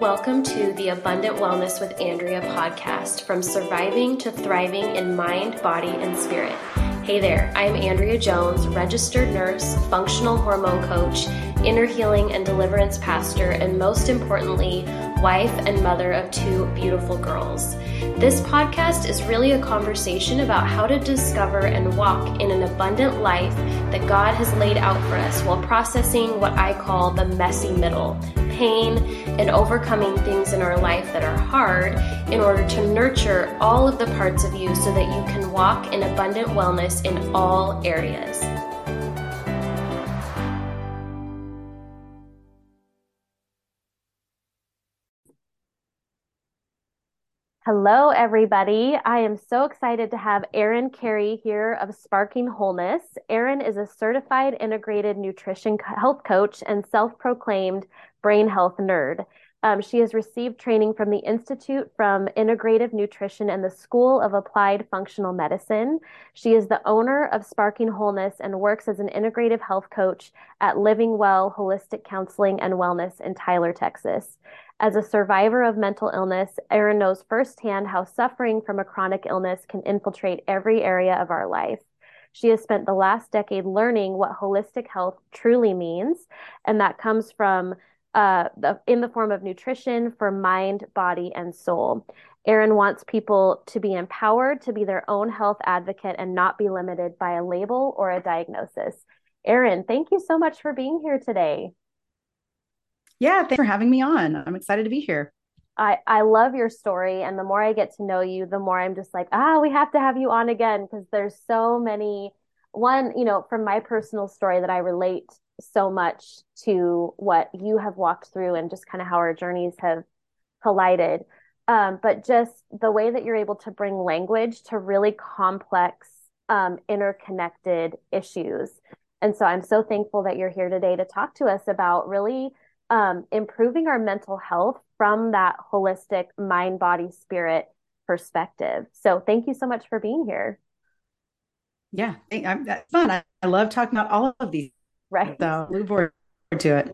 Welcome to the Abundant Wellness with Andrea podcast from surviving to thriving in mind, body, and spirit. Hey there, I'm Andrea Jones, registered nurse, functional hormone coach, inner healing and deliverance pastor, and most importantly, wife and mother of two beautiful girls. This podcast is really a conversation about how to discover and walk in an abundant life that God has laid out for us while processing what I call the messy middle pain and overcoming things in our life that are hard in order to nurture all of the parts of you so that you can walk in abundant wellness in all areas. Hello, everybody. I am so excited to have Erin Kerry here of Sparking Wholeness. Erin is a certified integrated nutrition health coach and self proclaimed brain health nerd. Um, she has received training from the Institute from Integrative Nutrition and the School of Applied Functional Medicine. She is the owner of Sparking Wholeness and works as an integrative health coach at Living Well Holistic Counseling and Wellness in Tyler, Texas. As a survivor of mental illness, Erin knows firsthand how suffering from a chronic illness can infiltrate every area of our life. She has spent the last decade learning what holistic health truly means, and that comes from uh, the, in the form of nutrition for mind, body, and soul. Erin wants people to be empowered to be their own health advocate and not be limited by a label or a diagnosis. Erin, thank you so much for being here today. Yeah, thanks for having me on. I'm excited to be here. I, I love your story. And the more I get to know you, the more I'm just like, ah, we have to have you on again because there's so many. One, you know, from my personal story that I relate so much to what you have walked through and just kind of how our journeys have collided. Um, but just the way that you're able to bring language to really complex, um, interconnected issues. And so I'm so thankful that you're here today to talk to us about really um, improving our mental health from that holistic mind, body, spirit perspective. So thank you so much for being here. Yeah, that's fun. I, I love talking about all of these. Right. So look forward to it.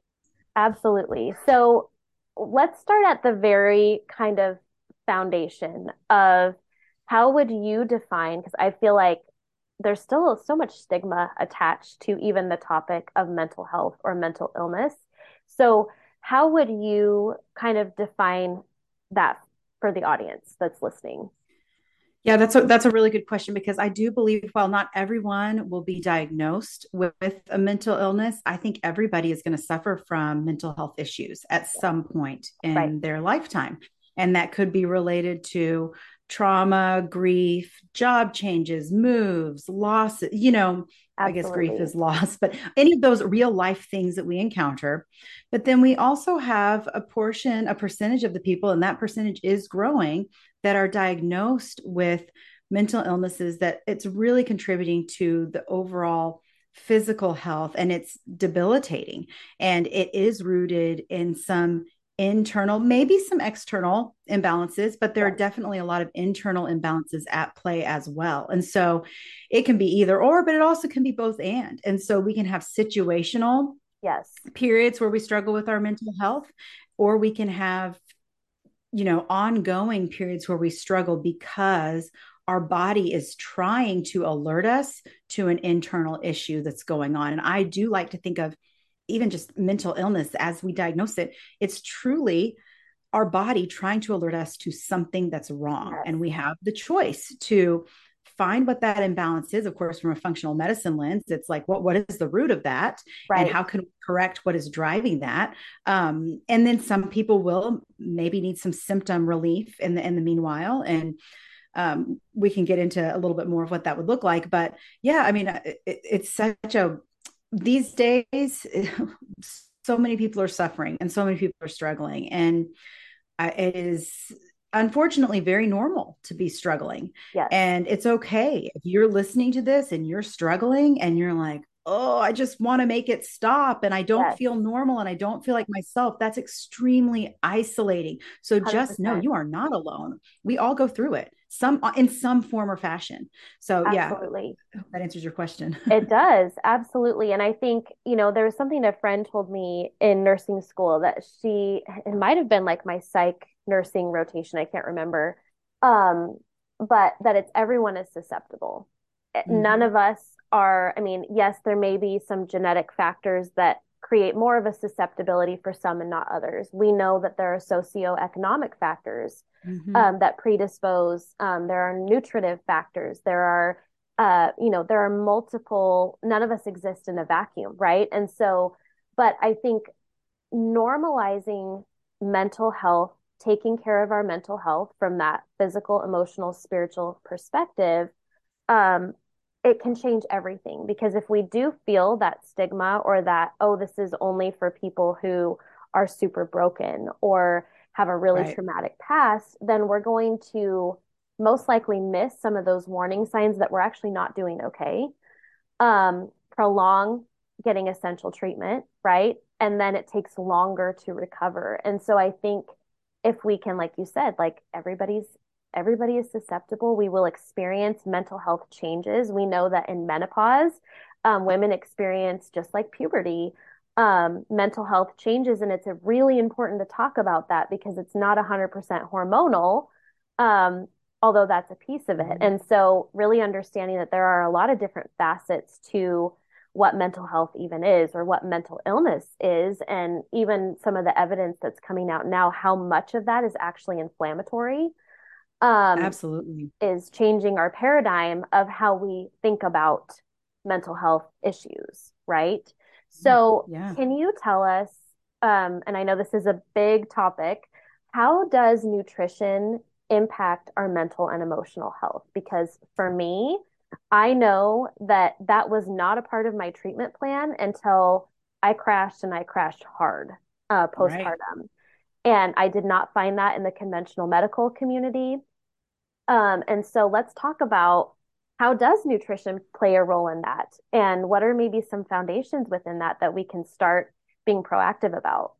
Absolutely. So let's start at the very kind of foundation of how would you define because I feel like there's still so much stigma attached to even the topic of mental health or mental illness. So, how would you kind of define that for the audience that's listening? Yeah, that's a that's a really good question because I do believe while not everyone will be diagnosed with, with a mental illness, I think everybody is going to suffer from mental health issues at some point in right. their lifetime. And that could be related to trauma, grief, job changes, moves, losses, you know, Absolutely. I guess grief is loss, but any of those real life things that we encounter. But then we also have a portion, a percentage of the people, and that percentage is growing that are diagnosed with mental illnesses that it's really contributing to the overall physical health and it's debilitating. And it is rooted in some internal, maybe some external imbalances, but there are definitely a lot of internal imbalances at play as well. And so it can be either or, but it also can be both and. And so we can have situational yes periods where we struggle with our mental health or we can have you know ongoing periods where we struggle because our body is trying to alert us to an internal issue that's going on and i do like to think of even just mental illness as we diagnose it, it's truly our body trying to alert us to something that's wrong. And we have the choice to find what that imbalance is. Of course, from a functional medicine lens, it's like, what, what is the root of that? Right. And how can we correct what is driving that? Um, and then some people will maybe need some symptom relief in the in the meanwhile. And um, we can get into a little bit more of what that would look like. But yeah, I mean, it, it's such a these days so many people are suffering and so many people are struggling and uh, it is unfortunately very normal to be struggling yes. and it's okay if you're listening to this and you're struggling and you're like oh, I just want to make it stop and I don't Yes, feel normal and I don't feel like myself, that's extremely isolating. So just know you are not alone. We all go through it some in some form or fashion. So yeah, Absolutely. that answers your question. It does, absolutely. And I think, you know, there was something a friend told me in nursing school that she, it might have been like my psych nursing rotation, I can't remember. Um, but that it's everyone is susceptible. Eh, None of us are, I mean, yes, there may be some genetic factors that create more of a susceptibility for some and not others. We know that there are socioeconomic factors Mhm. um, that predispose. Um, there are nutritive factors. There are uh, you know, there are multiple, none of us exist in a vacuum, right? And so, but I think normalizing mental health, taking care of our mental health from that physical, emotional, spiritual perspective, um, it can change everything. Because if we do feel that stigma or that, oh, this is only for people who are super broken or have a really Right. traumatic past, then we're going to most likely miss some of those warning signs that we're actually not doing okay. Um, prolong getting essential treatment, right? And then it takes longer to recover. And so I think if we can, like you said, like everybody's everybody is susceptible. We will experience mental health changes. We know that in menopause, um, women experience just like puberty, um, mental health changes, and it's a really important to talk about that because it's not 100% hormonal. Um, although that's a piece of it. Mhm. And so, really understanding that there are a lot of different facets to what mental health even is or what mental illness is, and even some of the evidence that's coming out now, how much of that is actually inflammatory, um, Absolutely. is changing our paradigm of how we think about mental health issues, right? So, Yeah. can you tell us, um, and I know this is a big topic, how does nutrition impact our mental and emotional health? Because for me, I know that that was not a part of my treatment plan until I crashed and I crashed hard, uh, Right. postpartum. And I did not find that in the conventional medical community. Um, and so let's talk about how does nutrition play a role in that? And what are maybe some foundations within that that we can start being proactive about?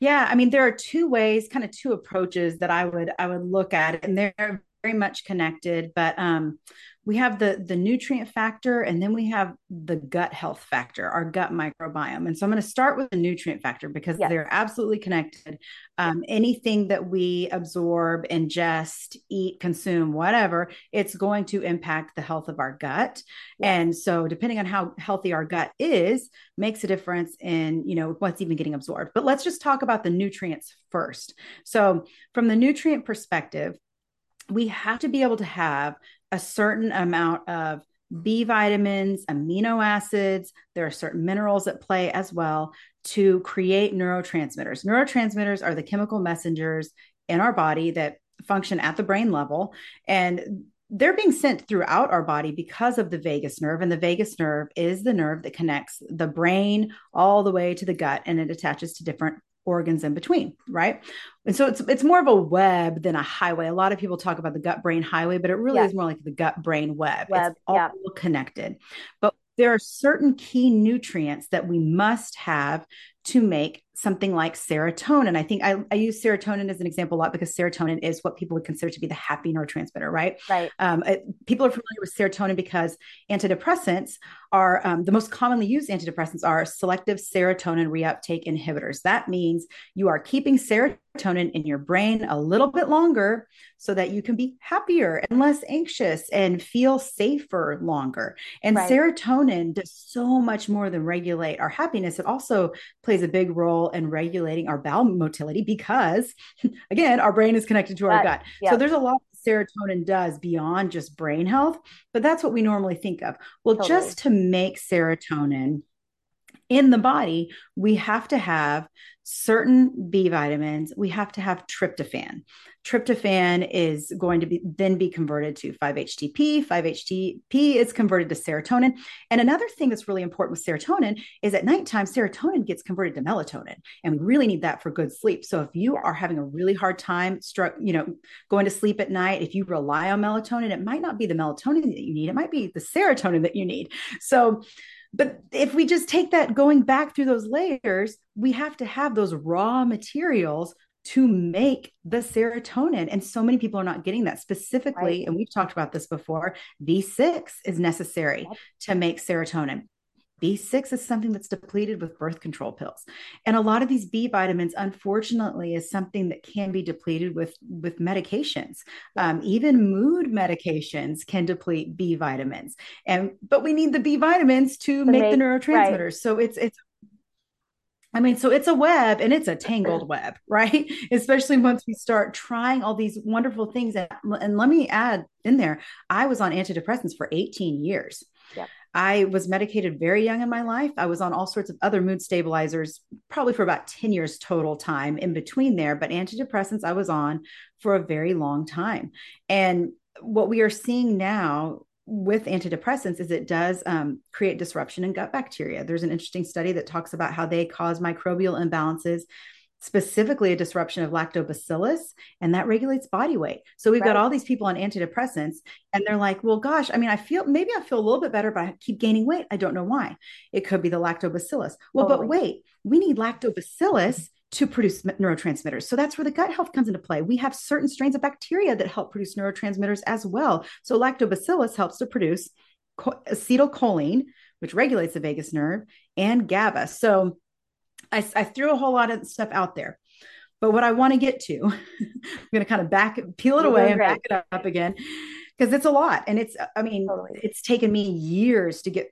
Yeah, I mean, there are two ways, kind of two approaches that I would I would look at and they're very much connected. But um, we have the the nutrient factor, and then we have the gut health factor, our gut microbiome. And so I'm going to start with the nutrient factor because Yes. they're absolutely connected. Um, anything that we absorb, ingest, eat, consume, whatever, it's going to impact the health of our gut. Yes. And so, depending on how healthy our gut is, makes a difference in you know what's even getting absorbed but let's just talk about the nutrients first so from the nutrient perspective we have to be able to have a certain amount of B vitamins, amino acids. There are certain minerals at play as well to create neurotransmitters. Neurotransmitters are the chemical messengers in our body that function at the brain level. And they're being sent throughout our body because of the vagus nerve. And the vagus nerve is the nerve that connects the brain all the way to the gut and it attaches to different organs in between, right? And so it's it's more of a web than a highway. A lot of people talk about the gut brain highway, but it really Yes. is more like the gut brain web. It's all Yeah. connected. But there are certain key nutrients that we must have to make something like serotonin. I think I, I use serotonin as an example a lot because serotonin is what people would consider to be the happy neurotransmitter, right? Right. Um, it, people are familiar with serotonin because antidepressants are um, the most commonly used antidepressants are selective serotonin reuptake inhibitors. That means you are keeping serotonin in your brain a little bit longer so that you can be happier and less anxious and feel safer longer. And Right. serotonin does so much more than regulate our happiness. It also plays a big role in regulating our bowel motility because, again, our brain is connected to our Gut. gut. So there's a lot serotonin does beyond just brain health, but that's what we normally think of. Well, Totally. just to make serotonin, in the body, we have to have certain B vitamins. We have to have tryptophan. Tryptophan is going to be then be converted to 5-HTP. 5-HTP is converted to serotonin. And another thing that's really important with serotonin is at nighttime, serotonin gets converted to melatonin, and we really need that for good sleep. So if you are having a really hard time, struck, you know, going to sleep at night, if you rely on melatonin, it might not be the melatonin that you need. It might be the serotonin that you need. So but if we just take that going back through those layers, we have to have those raw materials to make the serotonin. And so many people are not getting that specifically. Right. And we've talked about this before. B6 is necessary to make serotonin. B6 is something that's depleted with birth control pills. And a lot of these B vitamins, unfortunately, is something that can be depleted with, with medications. Um, even mood medications can deplete B vitamins. And but we need the B vitamins to, to make, make, the neurotransmitters. Right. So it's it's I mean, so it's a web and it's a tangled web, right? Especially once we start trying all these wonderful things. And, and let me add in there, I was on antidepressants for 18 years. Yep. I was medicated very young in my life. I was on all sorts of other mood stabilizers, probably for about 10 years total time in between there. But antidepressants I was on for a very long time. And what we are seeing now with antidepressants is it does um, create disruption in gut bacteria. There's an interesting study that talks about how they cause microbial imbalances specifically a disruption of lactobacillus, and that regulates body weight. So we've right. got all these people on antidepressants, and they're like, well, gosh, I mean, I feel maybe I feel a little bit better, but I keep gaining weight. I don't know why. It could be the lactobacillus. Well, totally. but wait, we need lactobacillus to produce neurotransmitters. So that's where the gut health comes into play. We have certain strains of bacteria that help produce neurotransmitters as well. So lactobacillus helps to produce acetylcholine, which regulates the vagus nerve, and GABA. So I, I threw a whole lot of stuff out there. But what I want to get to, I'm going to kind of back, peel it away and back it up again because it's a lot. And it's, I mean, totally. it's taken me years to get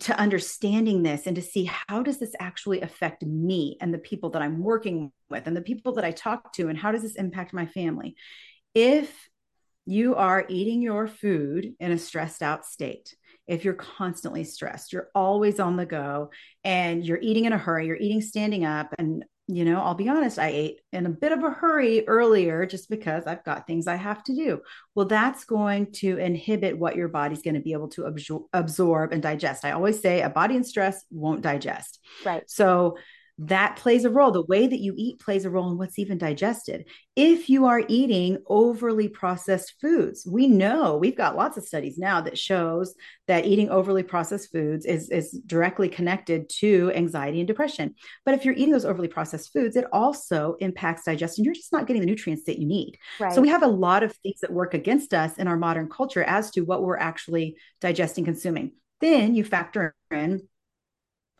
to understanding this and to see how does this actually affect me and the people that I'm working with and the people that I talk to and how does this impact my family? If you are eating your food in a stressed out state, if you're constantly stressed, you're always on the go and you're eating in a hurry, you're eating standing up. And, you know, I'll be honest, I ate in a bit of a hurry earlier just because I've got things I have to do. Well, that's going to inhibit what your body's going to be able to absor- absorb and digest. I always say a body in stress won't digest. Right. So, that plays a role. The way that you eat plays a role in what's even digested. If you are eating overly processed foods, we know we've got lots of studies now that shows that eating overly processed foods is, is directly connected to anxiety and depression. But if you're eating those overly processed foods, it also impacts digestion. You're just not getting the nutrients that you need. Right. So we have a lot of things that work against us in our modern culture as to what we're actually digesting, consuming. Then you factor in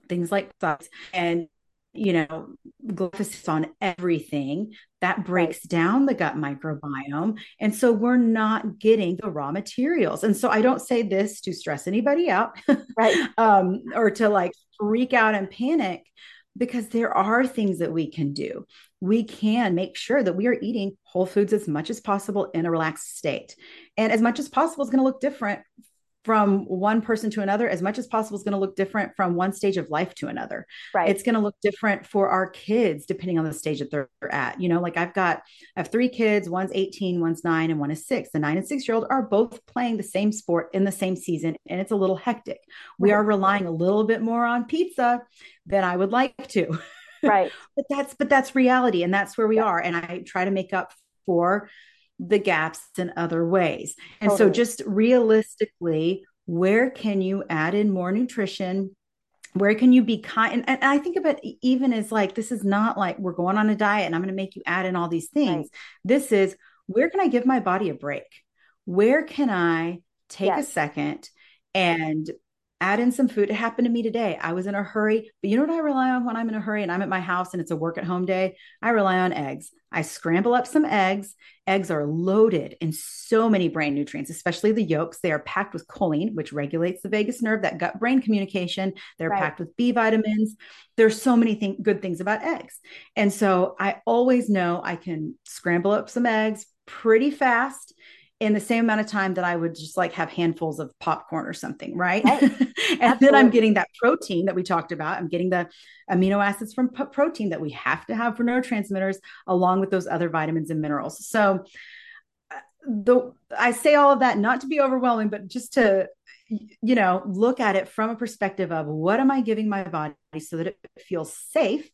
things like thoughts and you know, glyphosate on everything that breaks right. down the gut microbiome. And so we're not getting the raw materials. And so I don't say this to stress anybody out, right? um, or to like freak out and panic because there are things that we can do. We can make sure that we are eating whole foods as much as possible in a relaxed state. And as much as possible is going to look different from one person to another as much as possible is going to look different from one stage of life to another. Right. It's going to look different for our kids depending on the stage that they're at. You know like i've got i have three kids one's 18 one's nine and one is six. The nine and six year old are both playing the same sport in the same season and it's a little hectic. We are relying a little bit more on pizza than i would like to. Right. But that's but that's reality and that's where we yeah. are and i try to make up for the gaps in other ways. And totally. so, just realistically, where can you add in more nutrition? Where can you be kind? And, and I think of it even as like, this is not like we're going on a diet and I'm going to make you add in all these things. Right. This is where can I give my body a break? Where can I take yes. a second and add in some food. It happened to me today. I was in a hurry, but you know what I rely on when I'm in a hurry and I'm at my house and it's a work at home day? I rely on eggs. I scramble up some eggs. Eggs are loaded in so many brain nutrients, especially the yolks. They are packed with choline, which regulates the vagus nerve, that gut brain communication. They're right. packed with B vitamins. There's so many th- good things about eggs. And so I always know I can scramble up some eggs pretty fast in the same amount of time that I would just like have handfuls of popcorn or something, right? right. and Absolutely. then I'm getting that protein that we talked about. I'm getting the amino acids from p- protein that we have to have for neurotransmitters, along with those other vitamins and minerals. So, uh, the I say all of that not to be overwhelming, but just to you know look at it from a perspective of what am I giving my body so that it feels safe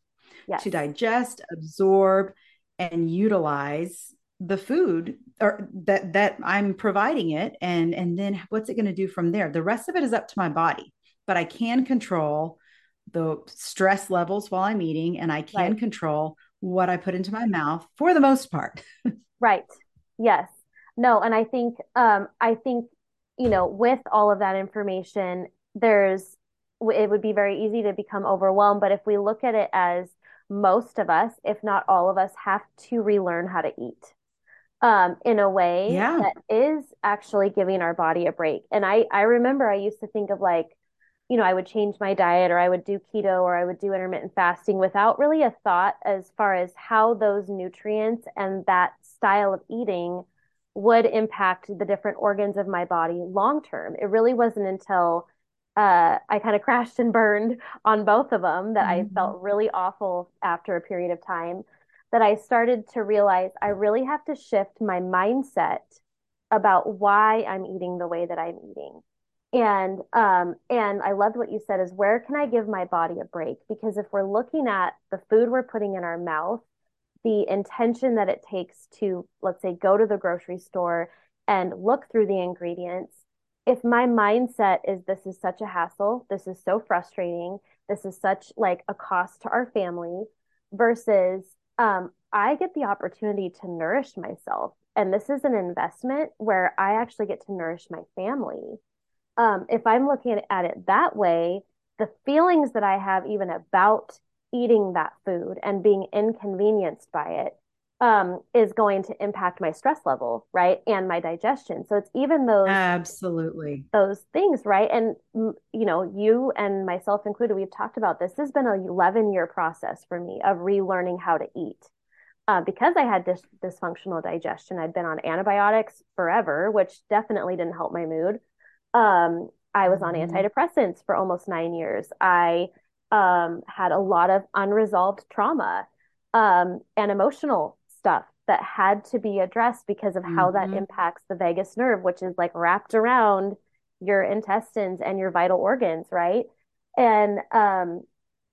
yes. to digest, absorb, and utilize the food or that that I'm providing it and and then what's it going to do from there? The rest of it is up to my body but I can control the stress levels while I'm eating and I can right. control what I put into my mouth for the most part. Right. Yes. No and I think um I think you know with all of that information there's it would be very easy to become overwhelmed but if we look at it as most of us if not all of us have to relearn how to eat um, in a way yeah. that is actually giving our body a break. And I, I remember I used to think of like, you know, I would change my diet or I would do keto or I would do intermittent fasting without really a thought as far as how those nutrients and that style of eating would impact the different organs of my body long term. It really wasn't until uh, I kind of crashed and burned on both of them that mm-hmm. I felt really awful after a period of time that I started to realize I really have to shift my mindset about why I'm eating the way that I'm eating. And um and I loved what you said is where can I give my body a break? Because if we're looking at the food we're putting in our mouth, the intention that it takes to let's say go to the grocery store and look through the ingredients, if my mindset is this is such a hassle, this is so frustrating, this is such like a cost to our family versus um, I get the opportunity to nourish myself. And this is an investment where I actually get to nourish my family. Um, if I'm looking at it that way, the feelings that I have even about eating that food and being inconvenienced by it um, is going to impact my stress level, right? And my digestion. So it's even those absolutely those things, right? And you know, you and myself included, we've talked about this. This has been an 11 year process for me of relearning how to eat. Uh, because I had dis- dysfunctional digestion, I'd been on antibiotics forever, which definitely didn't help my mood. Um, I was on mm-hmm. antidepressants for almost nine years. I um, had a lot of unresolved trauma um, and emotional stuff that had to be addressed because of how mm-hmm. that impacts the vagus nerve, which is like wrapped around your intestines and your vital organs, right? And um,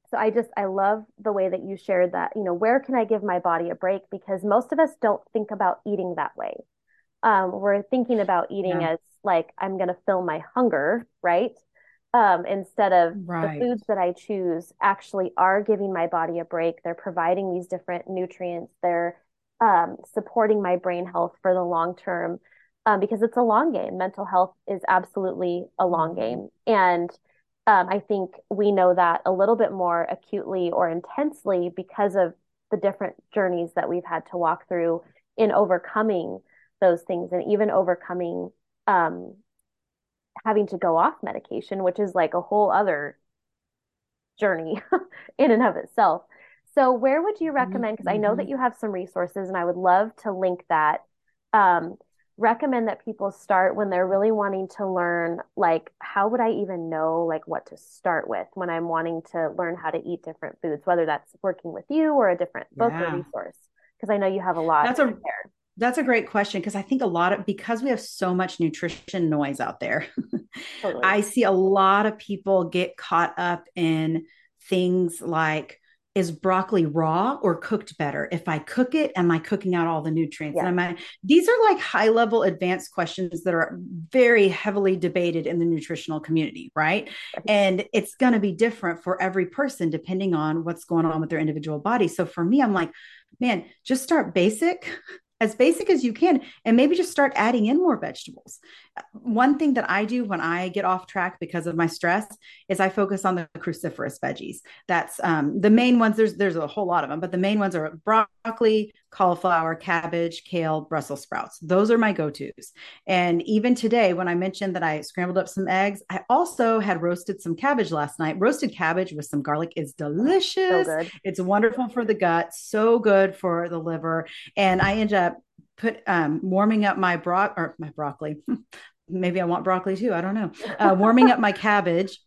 so I just I love the way that you shared that. You know, where can I give my body a break? Because most of us don't think about eating that way. Um, we're thinking about eating yeah. as like I'm going to fill my hunger, right? Um, instead of right. the foods that I choose actually are giving my body a break. They're providing these different nutrients. They're um, supporting my brain health for the long term um, because it's a long game. Mental health is absolutely a long mm-hmm. game. And um, I think we know that a little bit more acutely or intensely because of the different journeys that we've had to walk through in overcoming those things and even overcoming um, having to go off medication, which is like a whole other journey in and of itself. So, where would you recommend? Because I know that mm-hmm. you have some resources and I would love to link that. Um, recommend that people start when they're really wanting to learn like how would i even know like what to start with when i'm wanting to learn how to eat different foods whether that's working with you or a different book yeah. or resource because i know you have a lot that's a there. that's a great question because i think a lot of because we have so much nutrition noise out there totally. i see a lot of people get caught up in things like is broccoli raw or cooked better? If I cook it, am I cooking out all the nutrients? Yeah. And am I, these are like high level advanced questions that are very heavily debated in the nutritional community, right? right. And it's going to be different for every person depending on what's going on with their individual body. So for me, I'm like, man, just start basic as basic as you can and maybe just start adding in more vegetables. One thing that i do when i get off track because of my stress is i focus on the cruciferous veggies. That's um, the main ones there's there's a whole lot of them but the main ones are broccoli cauliflower cabbage kale brussels sprouts those are my go-to's and even today when i mentioned that i scrambled up some eggs i also had roasted some cabbage last night roasted cabbage with some garlic is delicious so it's wonderful for the gut so good for the liver and i end up put um, warming up my bro or my broccoli. Maybe I want broccoli too. I don't know. Uh, warming up my cabbage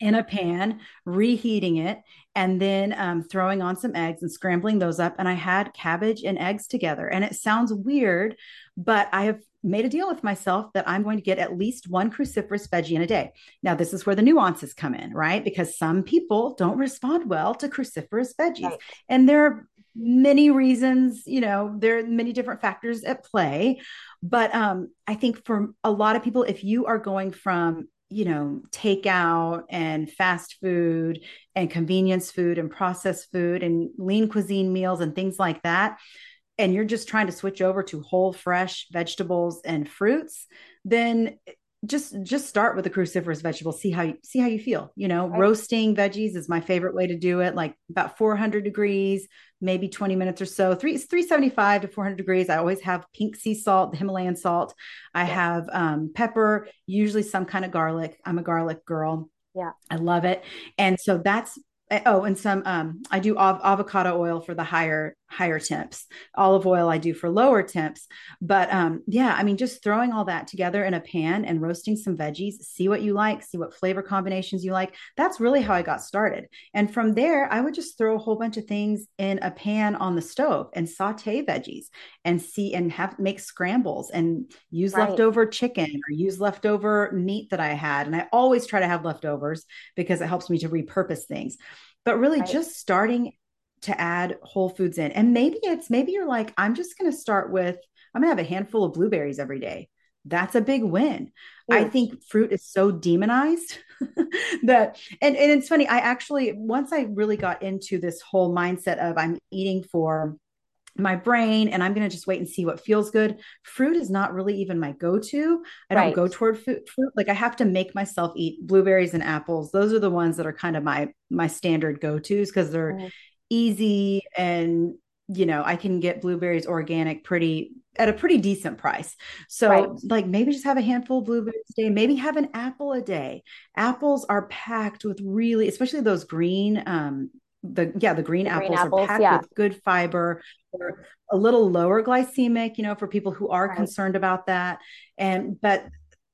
in a pan, reheating it, and then um, throwing on some eggs and scrambling those up. And I had cabbage and eggs together. And it sounds weird, but I have made a deal with myself that I'm going to get at least one cruciferous veggie in a day. Now, this is where the nuances come in, right? Because some people don't respond well to cruciferous veggies. Right. And there are many reasons, you know, there are many different factors at play. But um, I think for a lot of people, if you are going from you know, takeout and fast food and convenience food and processed food and lean cuisine meals and things like that, and you're just trying to switch over to whole fresh vegetables and fruits, then just just start with the cruciferous vegetables see how you see how you feel you know right. roasting veggies is my favorite way to do it like about 400 degrees maybe 20 minutes or so three 375 to 400 degrees i always have pink sea salt the himalayan salt i yeah. have um, pepper usually some kind of garlic i'm a garlic girl yeah i love it and so that's Eh, oh and some um i do av- avocado oil for the higher higher temps. Olive oil i do for lower temps. But um yeah i mean just throwing all that together in a pan and roasting some veggies see what you like see what flavor combinations you like. That's really how i got started. And from there i would just throw a whole bunch of things in a pan on the stove and saute veggies and see and have make scrambles and use right. leftover chicken or use leftover meat that i had. And i always try to have leftovers because it helps me to repurpose things. But really right. just starting to add whole foods in. And maybe it's maybe you're like, I'm just going to start with, I'm going to have a handful of blueberries every day. That's a big win. I think fruit is so demonized that, and, and it's funny. I actually, once I really got into this whole mindset of I'm eating for my brain and I'm going to just wait and see what feels good. Fruit is not really even my go to. I don't go toward fruit, fruit. Like I have to make myself eat blueberries and apples. Those are the ones that are kind of my my standard go tos because they're. Easy and you know I can get blueberries organic pretty at a pretty decent price. So right. like maybe just have a handful of blueberries a day, maybe have an apple a day. Apples are packed with really, especially those green um the yeah the green, the apples, green apples, are packed yeah. with good fiber or a little lower glycemic you know for people who are right. concerned about that and but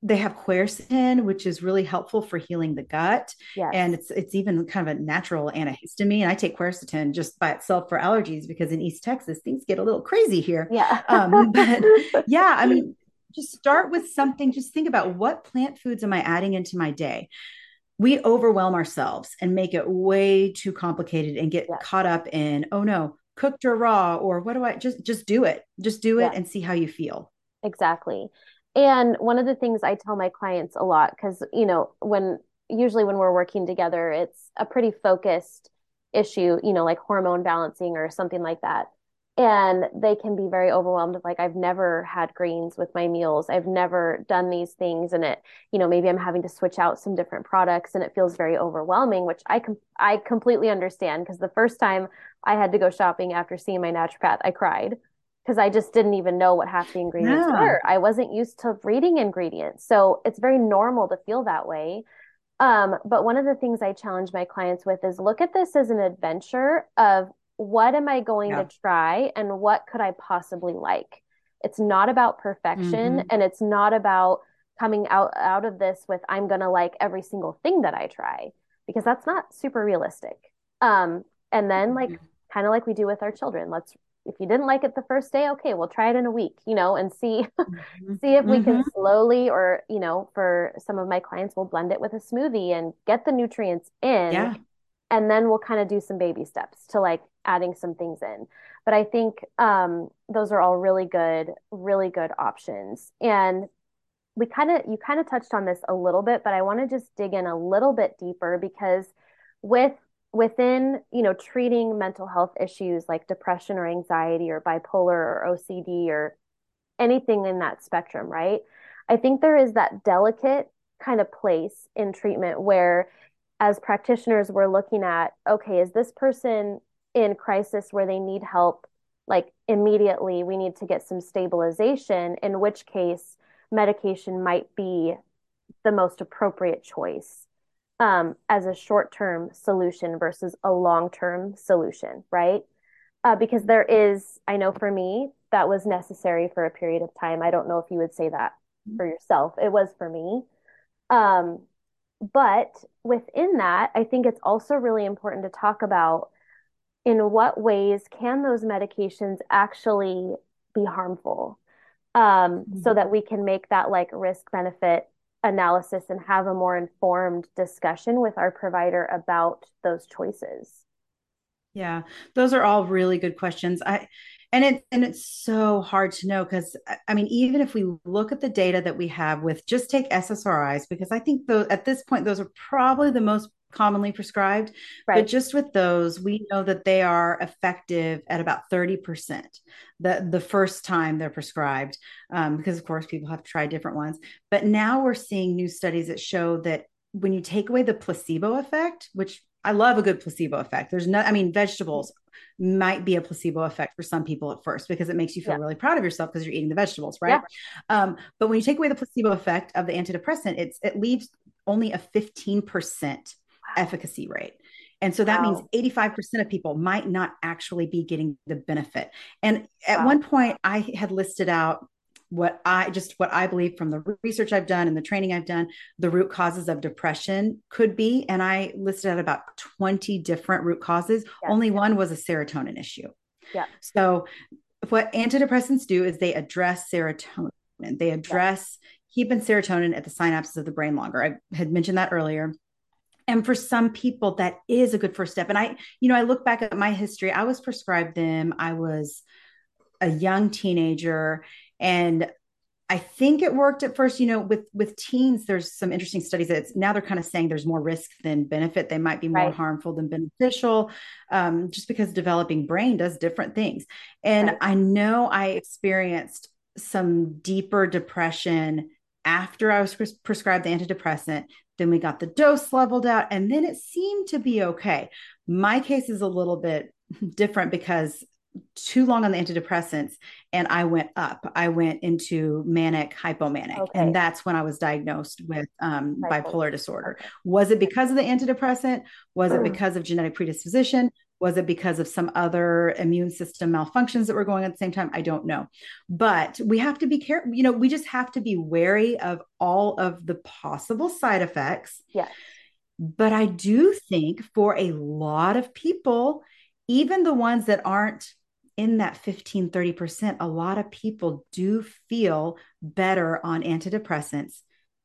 they have quercetin which is really helpful for healing the gut. Yes. and it's it's even kind of a natural antihistamine. I take quercetin just by itself for allergies because in east texas things get a little crazy here. Yeah. Um, but yeah i mean just start with something. Just think about what plant foods am i adding into my day? We overwhelm ourselves and make it way too complicated and get yeah. caught up in oh no cooked or raw or what do i just just do it. Just do it yeah. and see how you feel. Exactly and one of the things i tell my clients a lot because you know when usually when we're working together it's a pretty focused issue you know like hormone balancing or something like that. And they can be very overwhelmed of like i've never had greens with my meals. I've never done these things and it you know maybe i'm having to switch out some different products and it feels very overwhelming which i com- i completely understand because the first time i had to go shopping after seeing my naturopath i cried because i just didn't even know what half the ingredients yeah. were i wasn't used to reading ingredients so it's very normal to feel that way um, but one of the things I challenge my clients with is look at this as an adventure of what am I going yeah. to try and what could I possibly like? It's not about perfection mm-hmm. and it's not about coming out out of this with I'm going to like every single thing that I try because that's not super realistic. Um and then like mm-hmm. kind of like we do with our children, let's if you didn't like it the first day, okay, we'll try it in a week, you know, and see mm-hmm. see if we mm-hmm. can slowly or, you know, for some of my clients we'll blend it with a smoothie and get the nutrients in. Yeah. And then we'll kind of do some baby steps to like adding some things in. But I think um, those are all really good, really good options. And we kind of, you kind of touched on this a little bit, but I want to just dig in a little bit deeper because with within you know treating mental health issues like depression or anxiety or bipolar or OCD or anything in that spectrum, right? I think there is that delicate kind of place in treatment where as practitioners we're looking at okay is this person in crisis where they need help like immediately we need to get some stabilization in which case medication might be the most appropriate choice um, as a short-term solution versus a long-term solution right uh, because there is i know for me that was necessary for a period of time. I don't know if you would say that for yourself. It was for me. Um, but within that, I think it's also really important to talk about in what ways can those medications actually be harmful um, mm-hmm. so that we can make that like risk benefit analysis and have a more informed discussion with our provider about those choices. Yeah, those are all really good questions. I and it and it's so hard to know because I mean, even if we look at the data that we have with just take SSRIs, because I think those at this point those are probably the most commonly prescribed. Right. But just with those, we know that they are effective at about 30% the, the first time they're prescribed, um, because of course people have to try different ones. But now we're seeing new studies that show that when you take away the placebo effect, which I love a good placebo effect. There's no, I mean, vegetables might be a placebo effect for some people at first because it makes you feel yeah. really proud of yourself because you're eating the vegetables, right? Yeah. Um, but when you take away the placebo effect of the antidepressant, it's it leaves only a 15% efficacy rate. And so that wow. means 85% of people might not actually be getting the benefit. And at wow. one point, I had listed out what I just what I believe from the research I've done and the training I've done, the root causes of depression could be. And I listed out about 20 different root causes. Yes. Only one was a serotonin issue. Yeah. So what antidepressants do is they address serotonin. They address yeah. keeping serotonin at the synapses of the brain longer. I had mentioned that earlier and for some people that is a good first step and i you know i look back at my history i was prescribed them i was a young teenager and i think it worked at first you know with with teens there's some interesting studies that now they're kind of saying there's more risk than benefit they might be more right. harmful than beneficial um, just because developing brain does different things and right. i know i experienced some deeper depression after I was pres- prescribed the antidepressant then we got the dose leveled out, and then it seemed to be okay. My case is a little bit different because too long on the antidepressants and I went up. I went into manic hypomanic. Okay. And that's when I was diagnosed with um, bipolar. disorder. Okay. Was it because of the antidepressant? Was it because of genetic predisposition? Was it because of some other immune system malfunctions that were going at the same time? I don't know. But we have to be careful. You know, we just have to be wary of all of the possible side effects. Yeah. But I do think for a lot of people, even the ones that aren't in that 15, 30%, a lot of people do feel better on antidepressants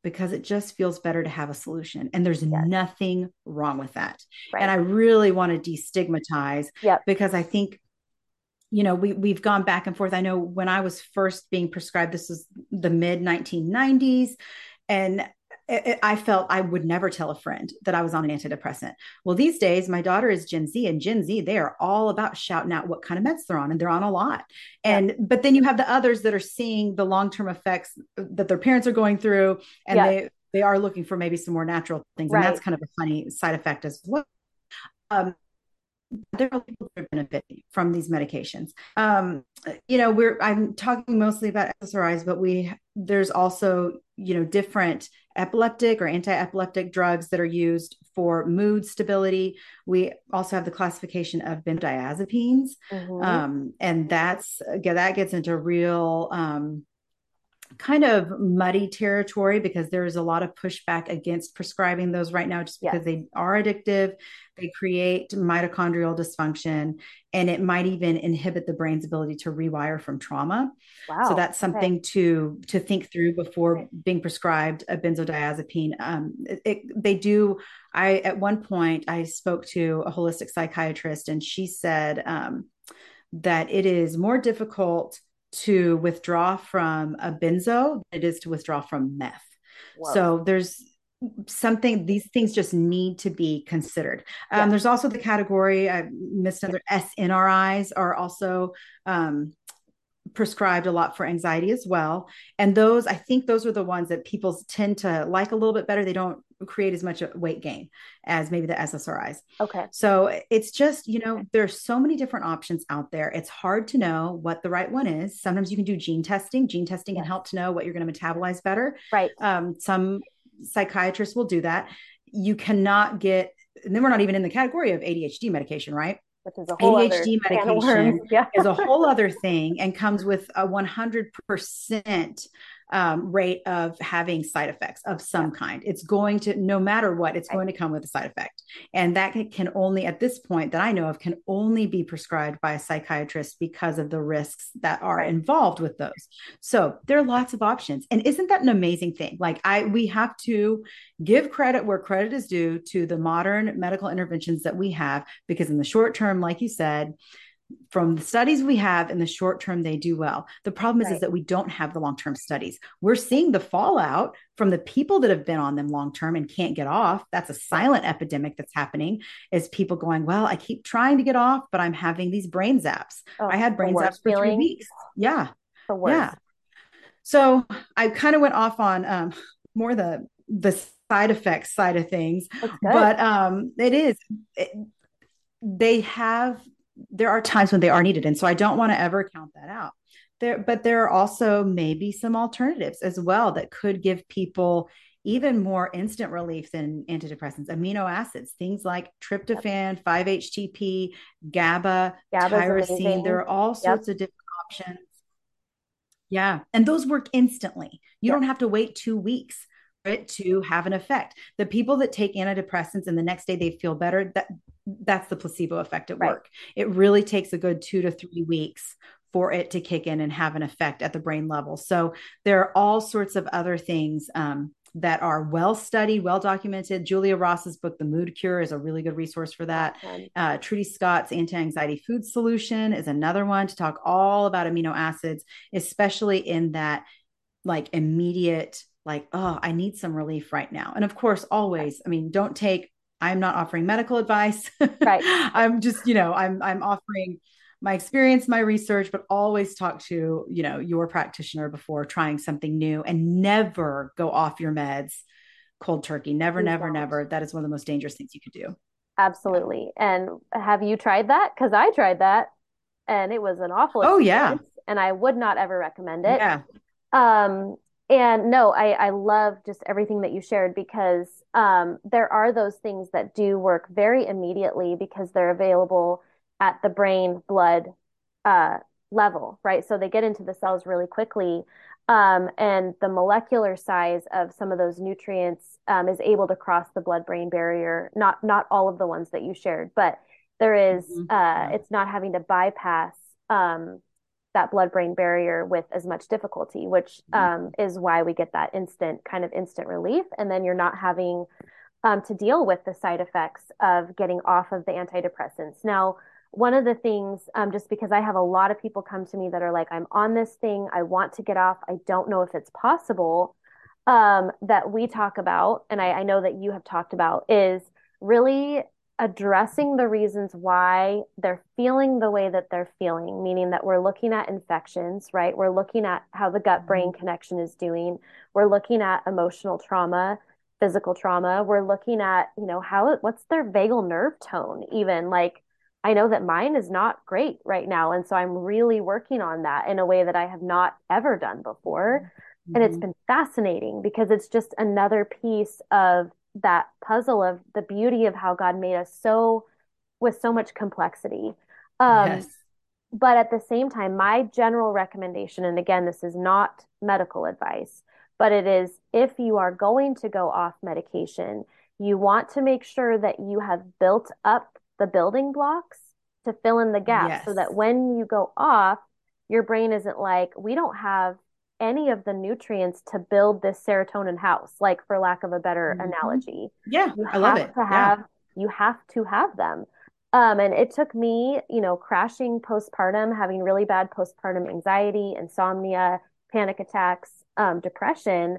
because it just feels better to have a solution. And there's yes. nothing wrong with that. Right. And I really want to destigmatize yep. because I think, you know, we, we've gone back and forth. I know when I was first being prescribed, this was the mid 1990s. And I felt I would never tell a friend that I was on an antidepressant. Well, these days, my daughter is Gen Z, and Gen Z, they are all about shouting out what kind of meds they're on, and they're on a lot. And yeah. but then you have the others that are seeing the long term effects that their parents are going through, and yeah. they they are looking for maybe some more natural things, right. and that's kind of a funny side effect as well. Um, there are people that are benefiting from these medications. Um, you know, we're I'm talking mostly about SSRIs, but we there's also you know different epileptic or anti-epileptic drugs that are used for mood stability. We also have the classification of benzodiazepines, mm-hmm. um, and that's that gets into real um, kind of muddy territory because there is a lot of pushback against prescribing those right now just because they are addictive they create mitochondrial dysfunction and it might even inhibit the brain's ability to rewire from trauma wow. so that's something okay. to to think through before right. being prescribed a benzodiazepine um, it, it, they do i at one point i spoke to a holistic psychiatrist and she said um, that it is more difficult to withdraw from a benzo than it is to withdraw from meth. Whoa. So there's something these things just need to be considered um, yeah. there's also the category i missed another snris are also um, prescribed a lot for anxiety as well and those i think those are the ones that people tend to like a little bit better they don't create as much weight gain as maybe the SSRIs. Okay. So it's just, you know, there's so many different options out there. It's hard to know what the right one is. Sometimes you can do gene testing. Gene testing yes. can help to know what you're going to metabolize better. Right. Um, some psychiatrists will do that. You cannot get, and then we're not even in the category of ADHD medication, right? which is a whole ADHD medication yeah. is a whole other thing and comes with a 100% um, rate of having side effects of some yeah. kind. It's going to, no matter what, it's going to come with a side effect. And that can only, at this point that I know of, can only be prescribed by a psychiatrist because of the risks that are involved with those. So there are lots of options. And isn't that an amazing thing? Like, I, we have to give credit where credit is due to the modern medical interventions that we have, because in the short term, like you said, from the studies we have in the short term they do well. The problem is, right. is that we don't have the long term studies. We're seeing the fallout from the people that have been on them long term and can't get off. That's a silent epidemic that's happening is people going well i keep trying to get off but i'm having these brain zaps. Oh, i had brain zaps for feeling. three weeks. Yeah. Yeah. so i kind of went off on um, more the the side effects side of things but um it is it, they have there are times when they are needed. And so I don't want to ever count that out. There, but there are also maybe some alternatives as well that could give people even more instant relief than antidepressants, amino acids, things like tryptophan, 5-HTP, GABA, GABA's tyrosine. Amazing. There are all sorts yep. of different options. Yeah. And those work instantly. You yep. don't have to wait two weeks it to have an effect. The people that take antidepressants and the next day they feel better, that that's the placebo effect at right. work. It really takes a good 2 to 3 weeks for it to kick in and have an effect at the brain level. So there are all sorts of other things um, that are well studied, well documented. Julia Ross's book, The Mood Cure, is a really good resource for that. Uh, Trudy Scott's Anti Anxiety Food Solution is another one to talk all about amino acids, especially in that like immediate like, oh, I need some relief right now. And of course, always, I mean, don't take, I'm not offering medical advice. Right. I'm just, you know, I'm I'm offering my experience, my research, but always talk to, you know, your practitioner before trying something new and never go off your meds cold turkey. Never, never, never. That is one of the most dangerous things you could do. Absolutely. And have you tried that? Because I tried that and it was an awful Oh yeah. And I would not ever recommend it. Yeah. Um, and no, I, I love just everything that you shared because um, there are those things that do work very immediately because they're available at the brain blood uh, level, right? So they get into the cells really quickly. Um, and the molecular size of some of those nutrients um, is able to cross the blood brain barrier. Not not all of the ones that you shared, but there is, mm-hmm. uh, it's not having to bypass um, that blood brain barrier with as much difficulty, which mm-hmm. um, is why we get that instant kind of instant relief. And then you're not having um, to deal with the side effects of getting off of the antidepressants. Now, one of the things, um, just because I have a lot of people come to me that are like, I'm on this thing, I want to get off, I don't know if it's possible, um, that we talk about, and I, I know that you have talked about, is really addressing the reasons why they're feeling the way that they're feeling, meaning that we're looking at infections, right? We're looking at how the gut brain mm-hmm. connection is doing. We're looking at emotional trauma, physical trauma. We're looking at, you know, how what's their vagal nerve tone even like I know that mine is not great right now and so I'm really working on that in a way that I have not ever done before. Mm-hmm. And it's mm-hmm. been fascinating because it's just another piece of that puzzle of the beauty of how God made us so with so much complexity. Um, yes. But at the same time, my general recommendation, and again, this is not medical advice, but it is if you are going to go off medication, you want to make sure that you have built up the building blocks to fill in the gaps yes. so that when you go off, your brain isn't like, we don't have any of the nutrients to build this serotonin house, like for lack of a better mm-hmm. analogy. Yeah, you I love it. To have, yeah. You have to have them. Um, and it took me, you know, crashing postpartum, having really bad postpartum anxiety, insomnia, panic attacks, um, depression,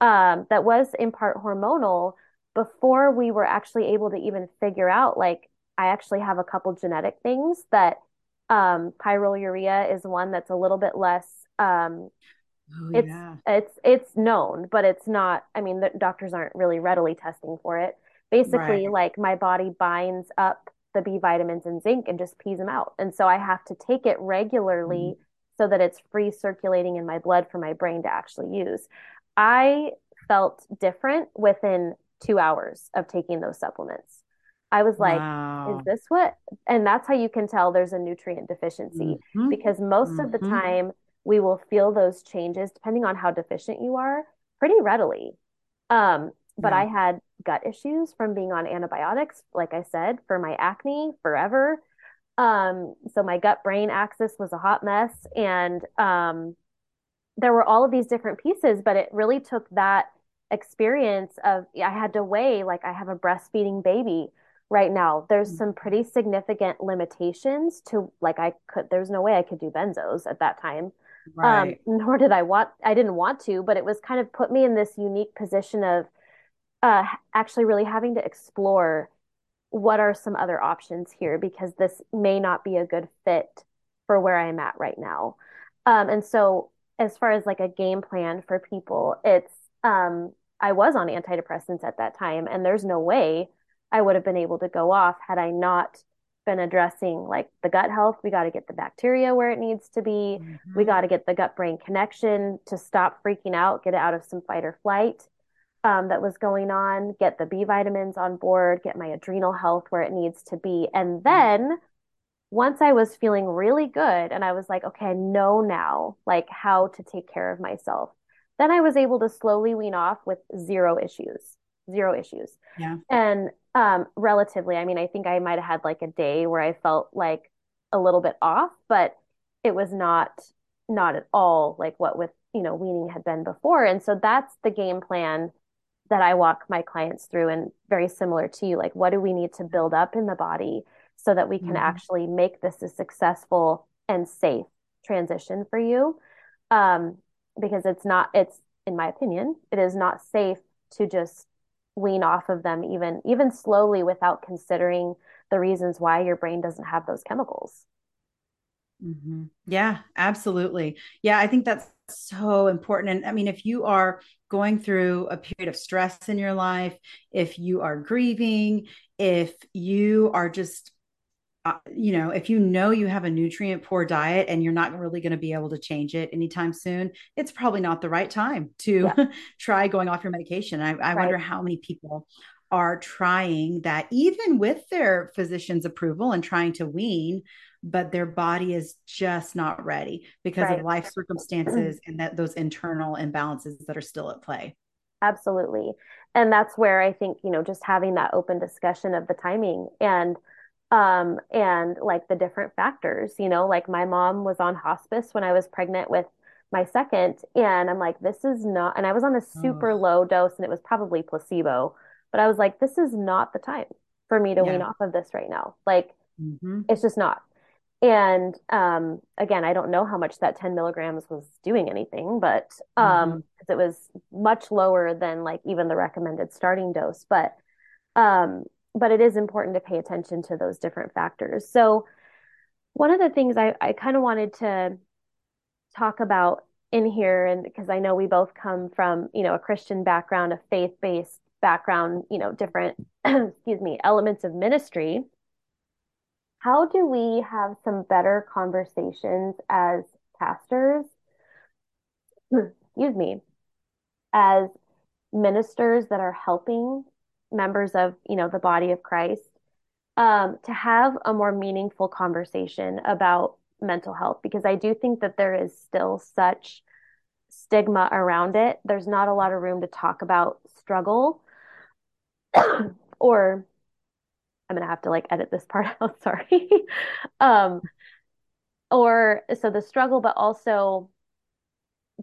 um, that was in part hormonal before we were actually able to even figure out like I actually have a couple genetic things that um, pyroluria is one that's a little bit less um, Oh, it's yeah. it's it's known, but it's not. I mean, the doctors aren't really readily testing for it. Basically, right. like my body binds up the B vitamins and zinc and just pees them out, and so I have to take it regularly mm. so that it's free circulating in my blood for my brain to actually use. I felt different within two hours of taking those supplements. I was like, is this what? And that's how you can tell there's a nutrient deficiency hmm because most of the hmm time we will feel those changes depending on how deficient you are pretty readily. Um, but I had gut issues from being on antibiotics, like I said, for my acne forever. Um, so my gut brain axis was a hot mess. And um, there were all of these different pieces, but it really took that experience of I had to weigh like I have a breastfeeding baby right now. There's some pretty significant limitations to like I could there's no way I could do benzos at that time. Um, Right. nor did I want I didn't want to, but it was kind of put me in this unique position of uh actually really having to explore what are some other options here because this may not be a good fit for where I'm at right now. Um, and so as far as like a game plan for people, it's um, I was on antidepressants at that time, and there's no way I would have been able to go off had I not been addressing like the gut health. We got to get the bacteria where it needs to be. We hmm got to get the gut brain connection to stop freaking out, get it out of some fight or flight um, that was going on, get the B vitamins on board, get my adrenal health where it needs to be. And then once I was feeling really good and I was like, okay, I know now like how to take care of myself. Then I was able to slowly wean off with zero issues, zero issues. Yeah. And um, relatively, I mean, I think I might have had like a day where I felt like a little bit off, but it was not not at all like what with, you know, weaning had been before. And so that's the game plan that I walk my clients through and very similar to you, like what do we need to build up in the body so that we can hmm actually make this a successful and safe transition for you. Um, because it's not, it's, in my opinion, it is not safe to just wean off of them even even slowly without considering the reasons why your brain doesn't have those chemicals. hmm Yeah, absolutely. Yeah, I think that's so important. And I mean, if you are going through a period of stress in your life, if you are grieving, if you are just uh, you know, if you know you have a nutrient poor diet and you're not really going to be able to change it anytime soon, it's probably not the right time to Yeah, try going off your medication. I, I right. wonder how many people are trying that, even with their physician's approval and trying to wean, but their body is just not ready because of life circumstances and that those internal imbalances that are still at play. Absolutely. And that's where I think, you know, just having that open discussion of the timing and um and like the different factors, you know, like my mom was on hospice when I was pregnant with my second and I'm like this is not and I was on a Oh, super low dose and it was probably placebo, but I was like this is not the time for me to wean off of this right now. Like hmm it's just not. And um, again, I don't know how much that 10 milligrams was doing anything, but um, hmm because it was much lower than like even the recommended starting dose. But um, but it is important to pay attention to those different factors. So one of the things I, I kind of wanted to talk about in here, and because I know we both come from, you know, a Christian background, a faith-based background, you know, different, excuse me, elements of ministry how do we have some better conversations as pastors, excuse me, as ministers that are helping members of, you know, the body of Christ, um, to have a more meaningful conversation about mental health? Because I do think that there is still such stigma around it. There's not a lot of room to talk about struggle or I'm gonna have to like edit this part out, sorry. Um, or so the struggle, but also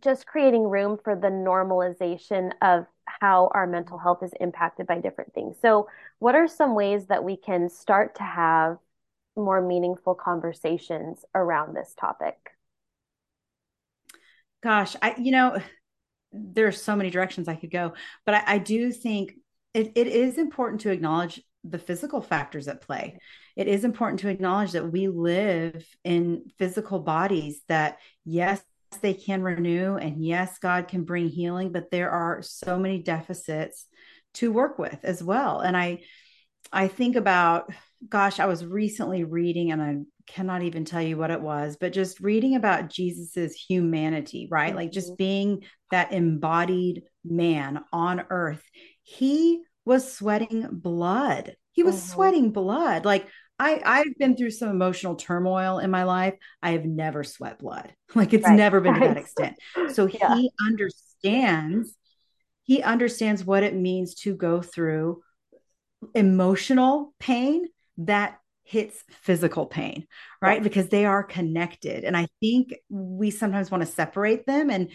just creating room for the normalization of how our mental health is impacted by different things. So, what are some ways that we can start to have more meaningful conversations around this topic? Gosh, I, you know, there's so many directions I could go, but I, I do think it, it is important to acknowledge the physical factors at play. It is important to acknowledge that we live in physical bodies that, yes, they can renew and yes, God can bring healing, but there are so many deficits to work with as well. And I, I think about, gosh, I was recently reading, and I cannot even tell you what it was, but just reading about Jesus's humanity, right? Like Mhm. just being that embodied man on earth. He was sweating blood he was mm-hmm. sweating blood. Like I, I've been through some emotional turmoil in my life. I have never sweat blood. Like it's right. never been to that extent. So yeah. he understands, he understands what it means to go through emotional pain that hits physical pain, right? Yeah. Because they are connected. And I think we sometimes want to separate them and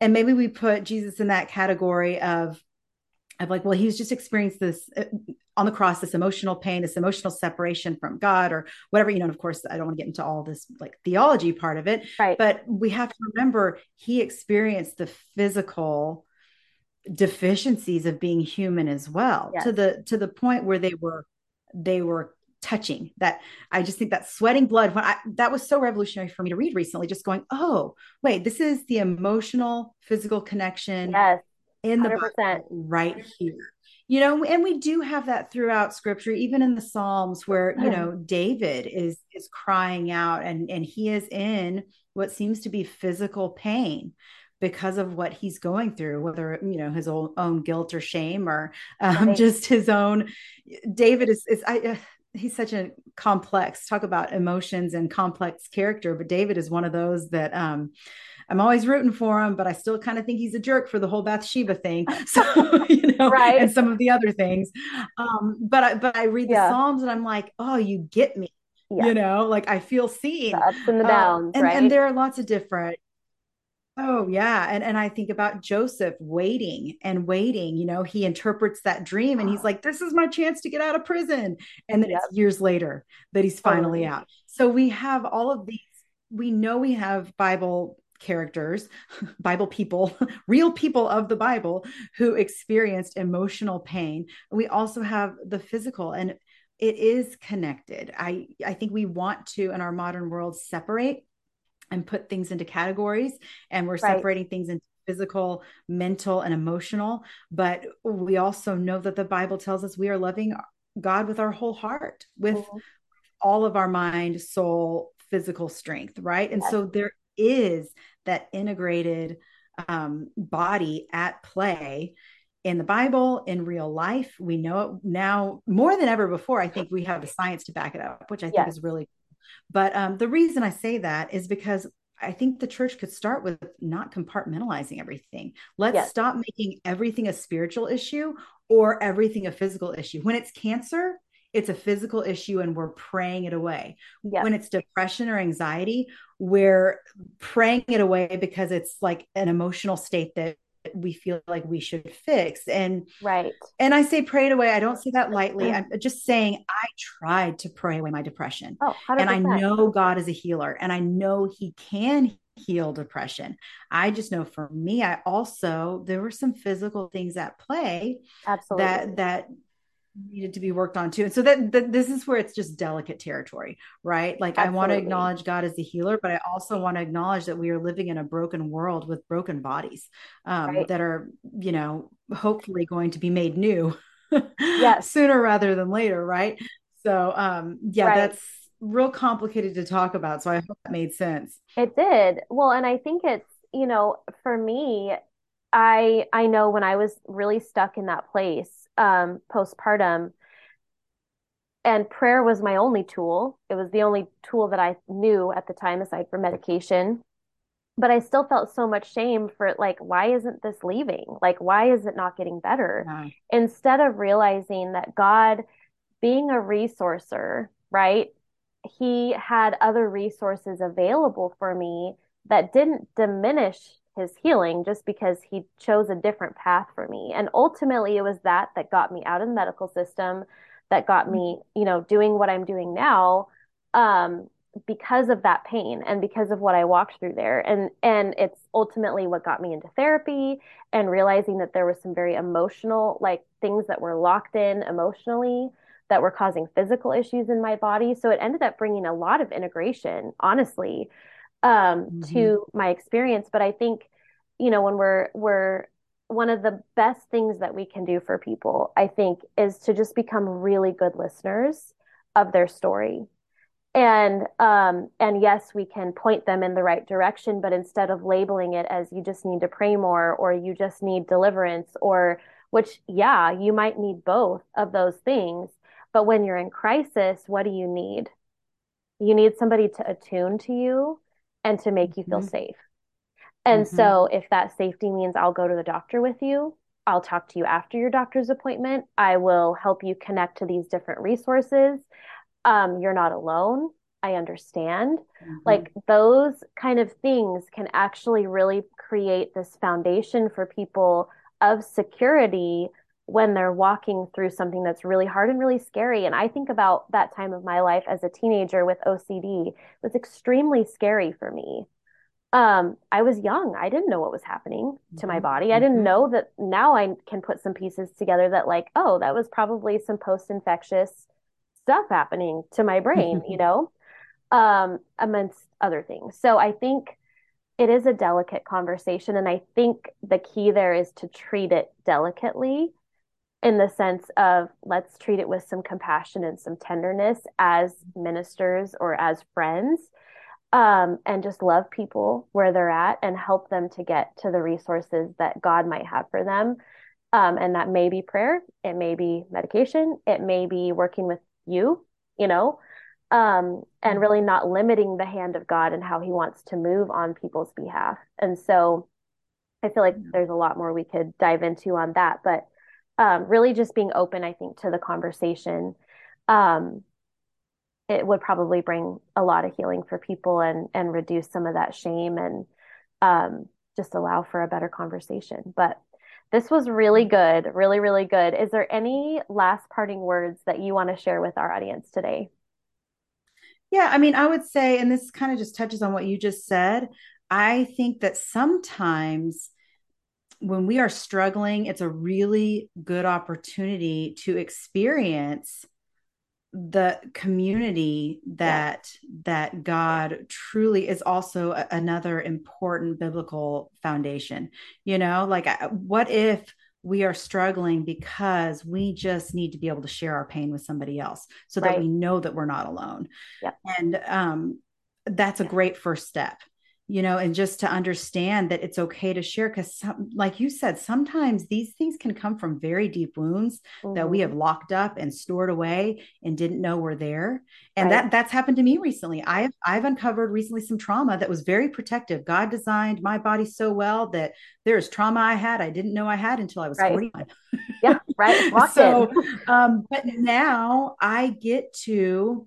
and maybe we put Jesus in that category of of like, well, he's just experienced this uh, on the cross, this emotional pain, this emotional separation from God, or whatever. You know, and of course, I don't want to get into all this like theology part of it, right? But we have to remember he experienced the physical deficiencies of being human as well, yes. to the to the point where they were they were touching that i just think that sweating blood when I, that was so revolutionary for me to read recently just going oh wait this is the emotional physical connection yes in the right here. You know, and we do have that throughout scripture, even in the Psalms where, you know, David is is crying out and and he is in what seems to be physical pain because of what he's going through, whether you know his own, own guilt or shame or um, right. just his own. David is is I. Uh, he's such a complex talk about emotions and complex character but david is one of those that um I'm always rooting for him, but I still kind of think he's a jerk for the whole Bathsheba thing. So, you know, right. and some of the other things. Um, but I, but I read the yeah. Psalms and I'm like, oh, you get me. Yeah. You know, like I feel seen. The ups and the uh, downs, and, right? And there are lots of different Oh yeah, and and I think about Joseph waiting and waiting. You know, he interprets that dream, and he's like, "This is my chance to get out of prison." And then yep. it's years later that he's finally out. So we have all of these. We know we have Bible characters, Bible people, real people of the Bible who experienced emotional pain. We also have the physical and it is connected. I I think we want to in our modern world separate and put things into categories and we're right. separating things into physical, mental and emotional, but we also know that the Bible tells us we are loving God with our whole heart, with mm-hmm. all of our mind, soul, physical strength, right? And yes. so there is that integrated um, body at play in the Bible, in real life. We know it now more than ever before. I think we have the science to back it up, which I think is really but um, the reason I say that is because I think the church could start with not compartmentalizing everything. Let's yes. stop making everything a spiritual issue or everything a physical issue. When it's cancer, it's a physical issue and we're praying it away. Yep. When it's depression or anxiety, we're praying it away because it's like an emotional state that we feel like we should fix. And right. and i say pray it away. I don't say that lightly. i'm just saying i tried to pray away my depression. Oh, and i know god is a healer and i know he can heal depression. I just know for me i also there were some physical things at play absolutely. that that needed to be worked on too. And so that, that this is where it's just delicate territory, right? Like Absolutely. I want to acknowledge God as the healer, but I also want to acknowledge that we are living in a broken world with broken bodies um, right. that are, you know, hopefully going to be made new yes. sooner rather than later, right? So um, yeah, right. that's real complicated to talk about. So I hope that made sense. It did. Well, and I think it's, you know, for me, I I know when I was really stuck in that place um, postpartum. And prayer was my only tool. It was the only tool that I knew at the time, aside from medication. But I still felt so much shame for like, why isn't this leaving? Like, why is it not getting better? Instead of realizing that God, being a resourcer, right? He had other resources available for me that didn't diminish his healing just because he chose a different path for me. And ultimately, it was that that got me out of the medical system, that got me, you know, doing what I'm doing now um, because of that pain and because of what I walked through there. And and it's ultimately what got me into therapy and realizing that there was some very emotional, like things that were locked in emotionally that were causing physical issues in my body. So it ended up bringing a lot of integration, honestly um, mm-hmm. to my experience. But I think, you know, when we're we're one of the best things that we can do for people, I think, is to just become really good listeners of their story. And um, and yes, we can point them in the right direction, but instead of labeling it as you just need to pray more or you just need deliverance or which yeah, you might need both of those things, But when you're in crisis, what do you need? You need somebody to attune to you and to make you feel Mm-hmm. safe. And Mm-hmm. so if that safety means I'll go to the doctor with you, I'll talk to you after your doctor's appointment. I will help you connect to these different resources. Um, you're not alone. I understand. Mm-hmm. Like those kind of things can actually really create this foundation for people of security when they're walking through something that's really hard and really scary. And I think about that time of my life as a teenager with OCD. It was extremely scary for me. Um, I was young. I didn't know what was happening to my body. I didn't Mm-hmm. know that now I can put some pieces together that like, oh, that was probably some post-infectious stuff happening to my brain, you Mm-hmm. know, um, amongst other things. So I think it is a delicate conversation. And I think the key there is to treat it delicately in the sense of let's treat it with some compassion and some tenderness as ministers or as friends um, and just love people where they're at and help them to get to the resources that God might have for them. Um, and that may be prayer, it may be medication, it may be working with you, you know, um, and really not limiting the hand of God and how he wants to move on people's behalf. And so I feel like there's a lot more we could dive into on that, but um, really just being open, I think, to the conversation. Um, it would probably bring a lot of healing for people and and reduce some of that shame and um, just allow for a better conversation. But this was really good, really, really good. Is there any last parting words that you want to share with our audience today? Yeah, I mean, I would say, and this kind of just touches on what you just said. I think that sometimes when we are struggling, it's a really good opportunity to experience the community that that God truly is also a, another important biblical foundation. You know, like what if we are struggling because we just need to be able to share our pain with somebody else so that we know that we're not alone. Yep. And um, that's a great first step you know, and just to understand that it's okay to share. Because, like you said, sometimes these things can come from very deep wounds that we have locked up and stored away and didn't know were there. And Right. that that's happened to me recently. I've I've uncovered recently some trauma that was very protective. God designed my body so well that there's trauma I had I didn't know I had until I was Right. 41. Yeah. Right. Locked so, um, but now I get to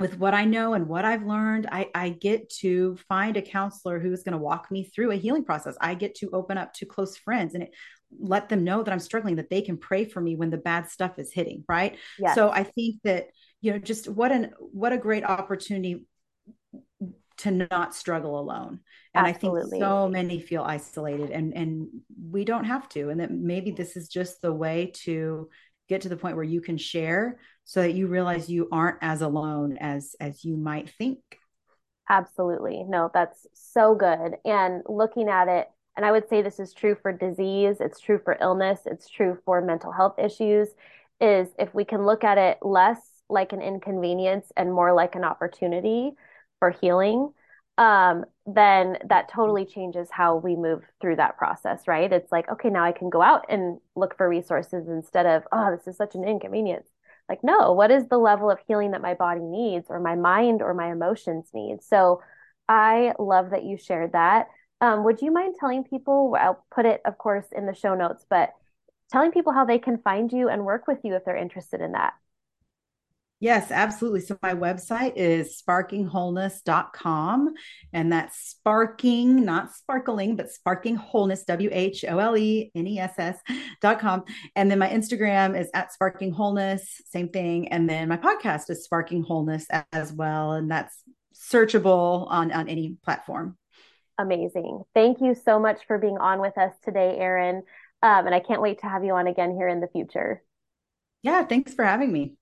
with what I know and what I've learned, I, I get to find a counselor who is going to walk me through a healing process. I get to open up to close friends and it, let them know that I'm struggling, that they can pray for me when the bad stuff is hitting. Right. Yes. So I think that, you know, just what an, what a great opportunity to not struggle alone. And I think so many feel isolated and, and we don't have to. And that maybe this is just the way to get to the point where you can share so that you realize you aren't as alone as as you might think Absolutely. No, that's so good. And looking at it, and I would say this is true for disease, it's true for illness, it's true for mental health issues, is if we can look at it less like an inconvenience and more like an opportunity for healing, um, then that totally changes how we move through that process, right? It's like, okay, now I can go out and look for resources instead of, oh, this is such an inconvenience. Like, no, what is the level of healing that my body needs or my mind or my emotions need? So I love that you shared that. Um, would you mind telling people, I'll put it, of course, in the show notes, but telling people how they can find you and work with you if they're interested in that? Yes, absolutely. So my website is sparkingwholeness.com and that's sparking, not sparkling, but sparking wholeness, W H O L E N E S S dot com. And then my Instagram is at sparking wholeness, same thing. And then my podcast is sparking wholeness as well. And that's searchable on, on any platform. Amazing. Thank you so much for being on with us today, Erin. Um, and I can't wait to have you on again here in the future. Yeah, thanks for having me.